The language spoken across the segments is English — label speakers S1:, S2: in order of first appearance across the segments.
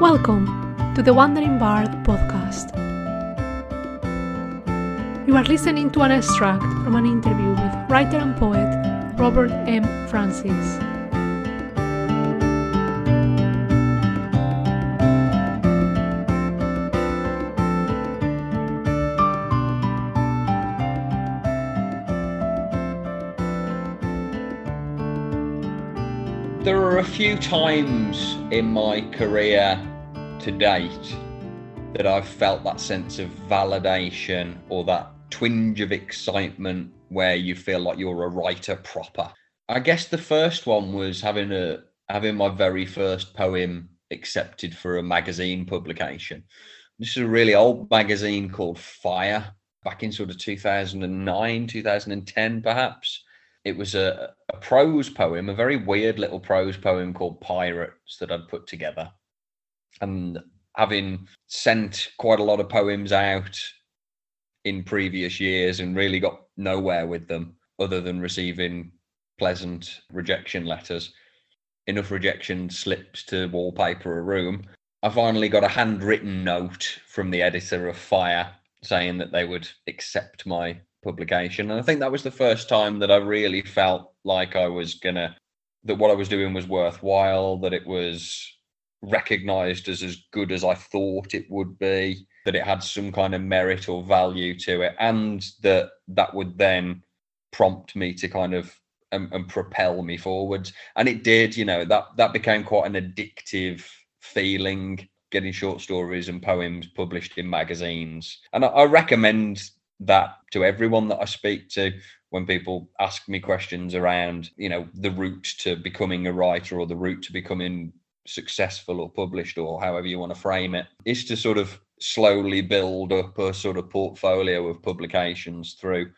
S1: Welcome to the Wandering Bard podcast. You are listening to an extract from an interview with writer and poet Robert M. Francis.
S2: There are a few times in my career to date that I've felt that sense of validation or that twinge of excitement where you feel like you're a writer proper. I guess the first one was having a having my very first poem accepted for a magazine publication. This is a really old magazine called Fire back in sort of 2009, 2010 perhaps. It was a, a prose poem, a very weird little prose poem called Pirates that I'd put together. And having sent quite a lot of poems out in previous years and really got nowhere with them other than receiving pleasant rejection letters, enough rejection slips to wallpaper a room. I finally got a handwritten note from the editor of Fire saying that they would accept my publication. And I think that was the first time that I really felt like I was gonna that what I was doing was worthwhile, that it was recognized as as good as I thought it would be, that it had some kind of merit or value to it, and that that would then prompt me to kind of and, and propel me forwards. And it did, you know, that that became quite an addictive feeling getting short stories and poems published in magazines. And I, I recommend that to everyone that I speak to when people ask me questions around, you know, the route to becoming a writer or the route to becoming successful or published or however you want to frame it, is to sort of slowly build up a sort of portfolio of publications through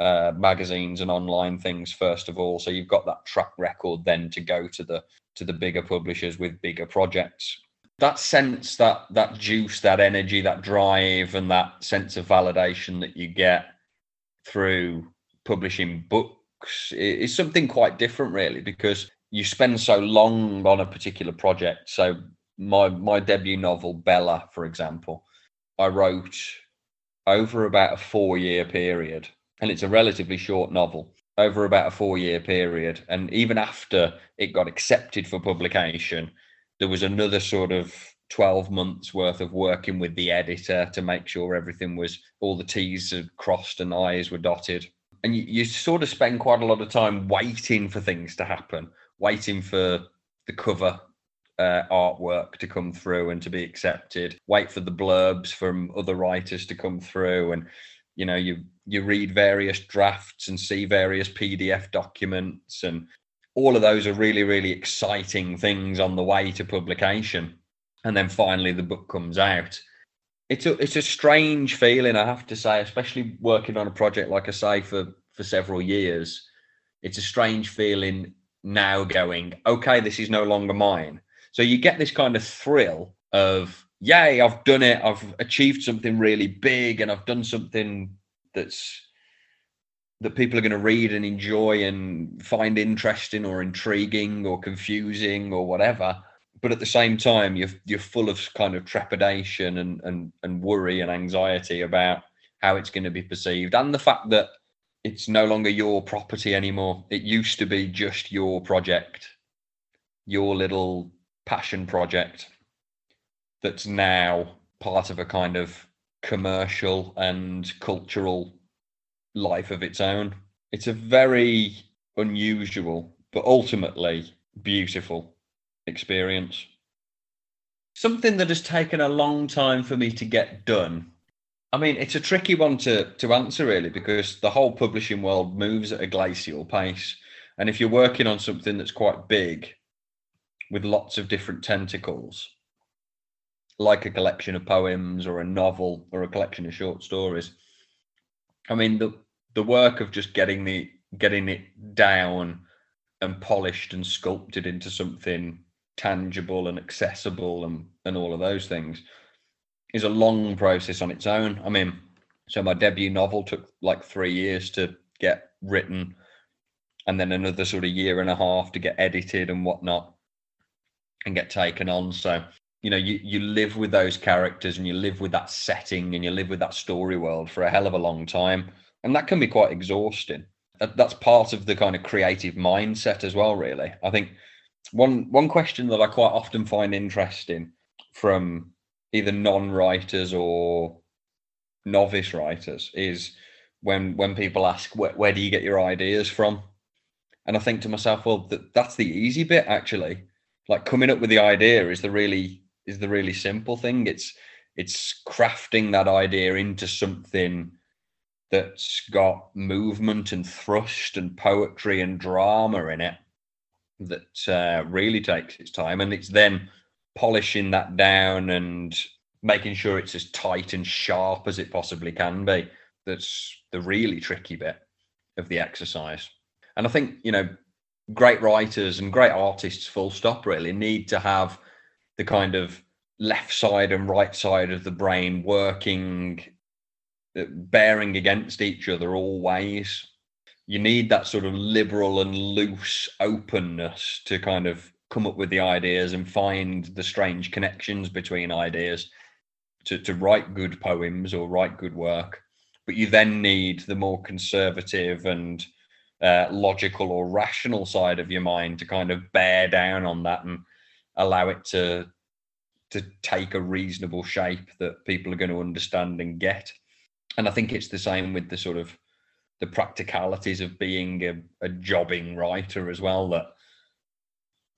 S2: uh, magazines and online things first of all. So you've got that track record then to go to the to the bigger publishers with bigger projects that sense that that juice that energy that drive and that sense of validation that you get through publishing books is something quite different really because you spend so long on a particular project. So my my debut novel bella for example i wrote over about a 4 year period and it's a relatively short novel over about a 4 year period. And even after it got accepted for publication there was another sort of 12 months worth of working with the editor to make sure everything was all the T's had crossed and I's were dotted. And you, you sort of spend quite a lot of time waiting for things to happen, waiting for the cover uh, artwork to come through and to be accepted, wait for the blurbs from other writers to come through. And, you know, you, you read various drafts and see various PDF documents and all of those are really, really exciting things on the way to publication. And then finally the book comes out. It's a it's a strange feeling, I have to say, especially working on a project like I say for for several years. It's a strange feeling now going, okay, this is no longer mine. So you get this kind of thrill of, yay, I've done it. I've achieved something really big and I've done something that's that people are going to read and enjoy and find interesting or intriguing or confusing or whatever but at the same time you're you're full of kind of trepidation and and, and worry and anxiety about how it's going to be perceived and the fact that it's no longer your property anymore it used to be just your project your little passion project that's now part of a kind of commercial and cultural life of its own. It's a very unusual, but ultimately beautiful experience. Something that has taken a long time for me to get done. I mean, it's a tricky one to, to answer, really, because the whole publishing world moves at a glacial pace. And if you're working on something that's quite big with lots of different tentacles, like a collection of poems or a novel or a collection of short stories, I mean, the, the work of just getting the getting it down and polished and sculpted into something tangible and accessible and and all of those things is a long process on its own. I mean, so my debut novel took like three years to get written, and then another sort of year and a half to get edited and whatnot, and get taken on. So you know you you live with those characters and you live with that setting and you live with that story world for a hell of a long time and that can be quite exhausting that's part of the kind of creative mindset as well really i think one one question that i quite often find interesting from either non-writers or novice writers is when when people ask where, where do you get your ideas from? And i think to myself well that, that's the easy bit actually. Like coming up with the idea is the really is the really simple thing. It's it's crafting that idea into something that's got movement and thrust and poetry and drama in it that uh, really takes its time. And it's then polishing that down and making sure it's as tight and sharp as it possibly can be. That's the really tricky bit of the exercise. And i think you know great writers and great artists full stop really need to have the kind of left side and right side of the brain working uh, bearing against each other always. You need that sort of liberal and loose openness to kind of come up with the ideas and find the strange connections between ideas to, to write good poems or write good work. But you then need the more conservative and uh, logical or rational side of your mind to kind of bear down on that and allow it to to take a reasonable shape that people are going to understand and get. And I think it's the same with the sort of the practicalities of being a, a jobbing writer as well that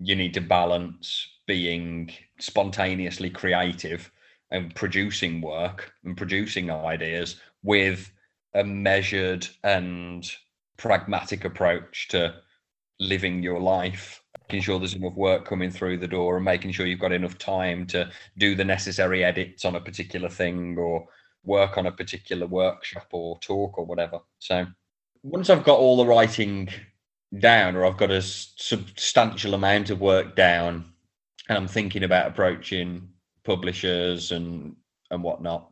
S2: you need to balance being spontaneously creative and producing work and producing ideas with a measured and pragmatic approach to living your life making sure there's enough work coming through the door and making sure you've got enough time to do the necessary edits on a particular thing or work on a particular workshop or talk or whatever. So once i've got all the writing down or I've got a substantial amount of work down and I'm thinking about approaching publishers and and whatnot.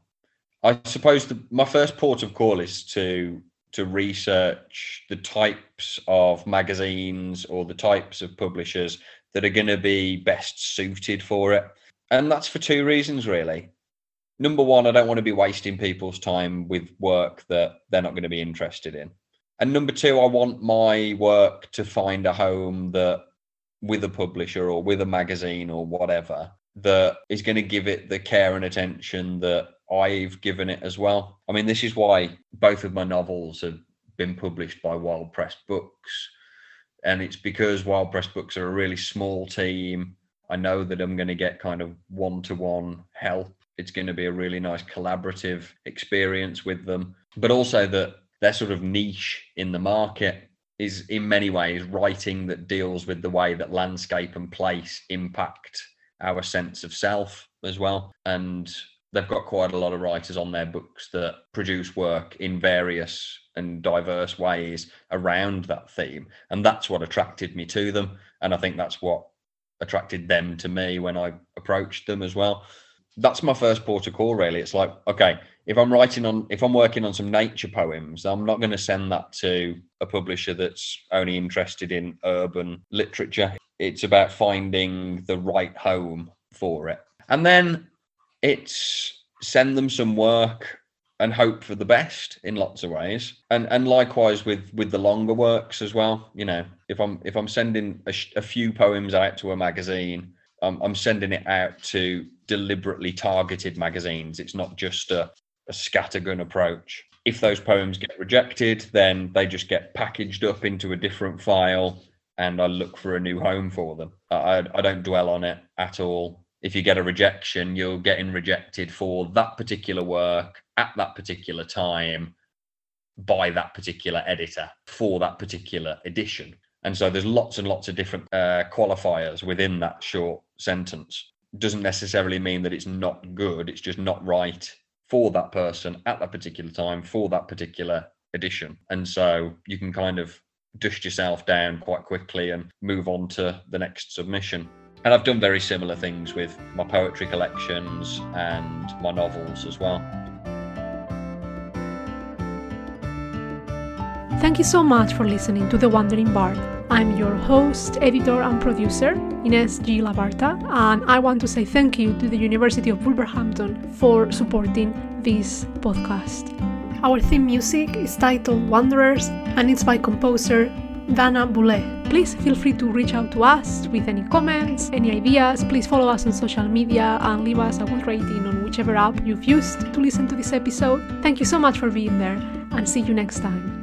S2: I suppose the, my first port of call is to to research the types of magazines or the types of publishers that are going to be best suited for it. And that's for two reasons really. Number one, I don't want to be wasting people's time with work that they're not going to be interested in. And number two, I want my work to find a home that with a publisher or with a magazine or whatever that is going to give it the care and attention that I've given it as well. I mean, this is why both of my novels have been published by Wild Pressed Books. And it's because Wild Pressed Books are a really small team. I know that I'm going to get kind of one to one help. It's going to be a really nice collaborative experience with them, but also that their sort of niche in the market is in many ways writing that deals with the way that landscape and place impact our sense of self as well. And they've got quite a lot of writers on their books that produce work in various and diverse ways around that theme. And that's what attracted me to them. And I think that's what attracted them to me when I approached them as well. That's my first port of call, really. It's like, okay, if I'm writing on, if I'm working on some nature poems, I'm not going to send that to a publisher that's only interested in urban literature. It's about finding the right home for it. And then it's send them some work and hope for the best in lots of ways and and likewise with with the longer works as well you know if i'm if i'm sending a, a few poems out to a magazine um, i'm sending it out to deliberately targeted magazines it's not just a a scattergun approach. If those poems get rejected, then they just get packaged up into a different file and I look for a new home for them. I, I don't dwell on it at all. If you get a rejection, you're getting rejected for that particular work at that particular time by that particular editor for that particular edition. And so there's lots and lots of different uh, qualifiers within that short sentence. Doesn't necessarily mean that it's not good, it's just not right for that person at that particular time for that particular edition. And so you can kind of dust yourself down quite quickly and move on to the next submission. And I've done very similar things with my poetry collections and my novels as well.
S1: Thank you so much for listening to The Wandering Bard. I'm your host, editor, and producer, Ines G. Labarta, and I want to say thank you to the University of Wolverhampton for supporting this podcast. Our theme music is titled Wanderers and it's by composer Dana Boulet. Please feel free to reach out to us with any comments, any ideas. Please follow us on social media and leave us a good rating on whichever app you've used to listen to this episode. Thank you so much for being there and see you next time.